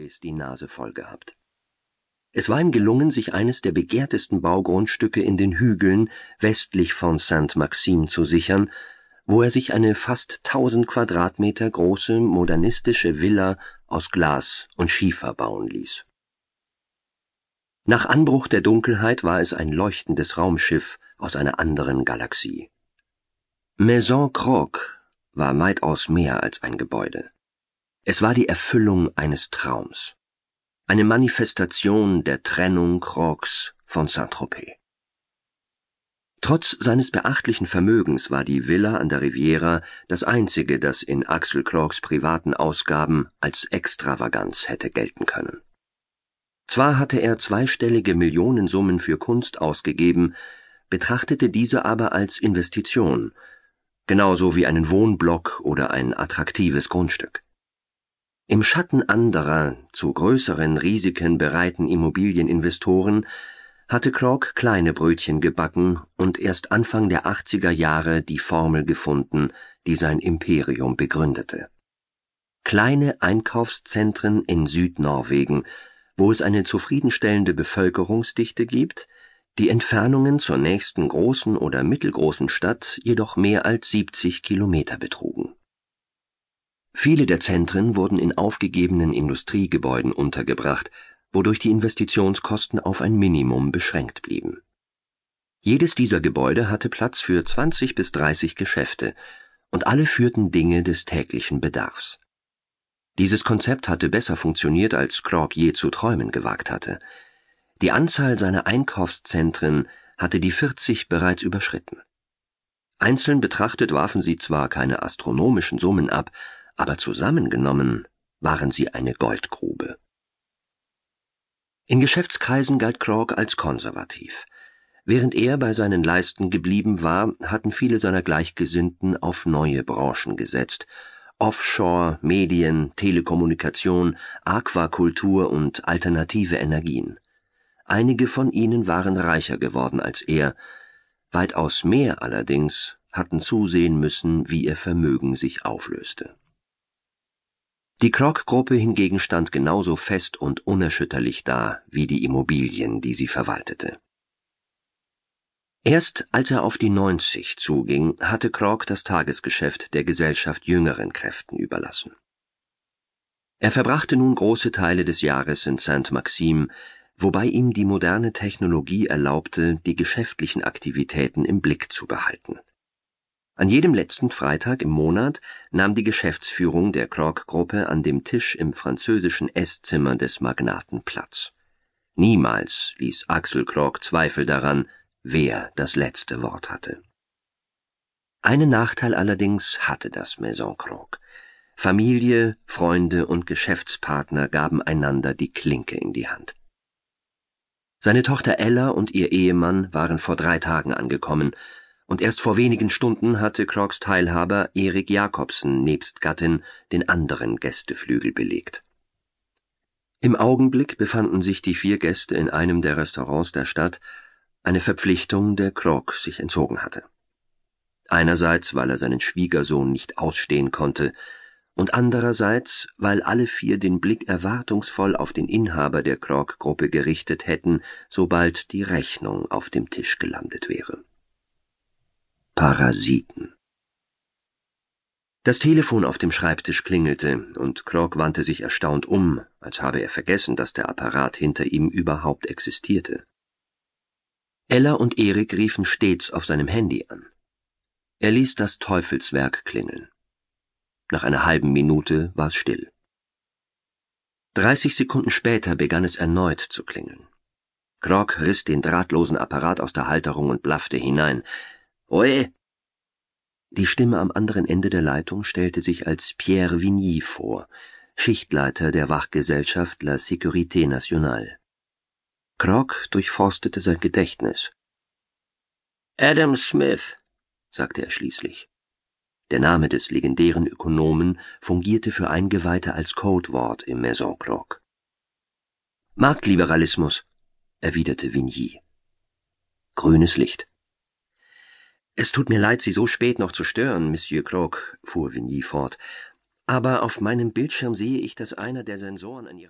Saint-Tropez die Nase voll gehabt. Es war ihm gelungen, sich eines der begehrtesten Baugrundstücke in den Hügeln westlich von Sainte-Maxime zu sichern, wo er sich eine fast tausend Quadratmeter große modernistische Villa aus Glas und Schiefer bauen ließ. Nach Anbruch der Dunkelheit war es ein leuchtendes Raumschiff aus einer anderen Galaxie. Maison Croc war weitaus mehr als ein Gebäude. Es war die Erfüllung eines Traums eine Manifestation der Trennung Crocs von Saint-Tropez. Trotz seines beachtlichen Vermögens war die Villa an der Riviera das einzige, das in Axel Crocs privaten Ausgaben als Extravaganz hätte gelten können. Zwar hatte er zweistellige Millionensummen für Kunst ausgegeben, betrachtete diese aber als Investition, genauso wie einen Wohnblock oder ein attraktives Grundstück. Im Schatten anderer, zu größeren Risiken bereiten Immobilieninvestoren hatte Clark kleine Brötchen gebacken und erst Anfang der 80er Jahre die Formel gefunden, die sein Imperium begründete. Kleine Einkaufszentren in Südnorwegen, wo es eine zufriedenstellende Bevölkerungsdichte gibt, die Entfernungen zur nächsten großen oder mittelgroßen Stadt jedoch mehr als 70 Kilometer betrugen Viele der Zentren wurden in aufgegebenen Industriegebäuden untergebracht, wodurch die Investitionskosten auf ein Minimum beschränkt blieben. Jedes dieser Gebäude hatte Platz für 20 bis 30 Geschäfte, und alle führten Dinge des täglichen Bedarfs. Dieses Konzept hatte besser funktioniert, als Clark je zu träumen gewagt hatte. Die Anzahl seiner Einkaufszentren hatte die 40 bereits überschritten. Einzeln betrachtet warfen sie zwar keine astronomischen Summen ab, aber zusammengenommen waren sie eine Goldgrube. In Geschäftskreisen galt Clark als konservativ. Während er bei seinen Leisten geblieben war, hatten viele seiner Gleichgesinnten auf neue Branchen gesetzt, Offshore, Medien, Telekommunikation, Aquakultur und alternative Energien. Einige von ihnen waren reicher geworden als er, weitaus mehr allerdings hatten zusehen müssen, wie ihr Vermögen sich auflöste. Die Krog-Gruppe hingegen stand genauso fest und unerschütterlich da wie die Immobilien, die sie verwaltete. Erst als er auf die 90 zuging, hatte Krog das Tagesgeschäft der Gesellschaft jüngeren Kräften überlassen. Er verbrachte nun große Teile des Jahres in Saint-Maxime, wobei ihm die moderne Technologie erlaubte, die geschäftlichen Aktivitäten im Blick zu behalten. An jedem letzten Freitag im Monat nahm die Geschäftsführung der Krog-Gruppe an dem Tisch im französischen Esszimmer des Magnaten Platz. Niemals ließ Axel Krog Zweifel daran, wer das letzte Wort hatte. Einen Nachteil allerdings hatte das Maison Krog. Familie, Freunde und Geschäftspartner gaben einander die Klinke in die Hand. Seine Tochter Ella und ihr Ehemann waren vor drei Tagen angekommen und erst vor wenigen Stunden hatte Crocs Teilhaber Erik Jakobsen nebst Gattin den anderen Gästeflügel belegt. Im Augenblick befanden sich die vier Gäste in einem der Restaurants der Stadt, eine Verpflichtung, der Krog sich entzogen hatte. Einerseits, weil er seinen Schwiegersohn nicht ausstehen konnte, und andererseits, weil alle vier den Blick erwartungsvoll auf den Inhaber der Krog-Gruppe gerichtet hätten, sobald die Rechnung auf dem Tisch gelandet wäre. Parasiten. Das Telefon auf dem Schreibtisch klingelte, und Clark wandte sich erstaunt um, als habe er vergessen, dass der Apparat hinter ihm überhaupt existierte. Ella und Erik riefen stets auf seinem Handy an. Er ließ das Teufelswerk klingeln. Nach einer halben Minute war es still. Dreißig Sekunden später begann es erneut zu klingeln. Krog riss den drahtlosen Apparat aus der Halterung und blaffte hinein. Oje! Die Stimme am anderen Ende der Leitung stellte sich als Pierre Vigny vor, Schichtleiter der Wachgesellschaft La Sécurité Nationale. Krog durchforstete sein Gedächtnis. Adam Smith, sagte er schließlich. Der Name des legendären Ökonomen fungierte für Eingeweihte als Codewort im Maison Krog. Marktliberalismus, erwiderte Vigny. Grünes Licht. Es tut mir leid, Sie so spät noch zu stören, Monsieur Croc, fuhr Vigny fort, aber auf meinem Bildschirm sehe ich, dass einer der Sensoren an Ihrer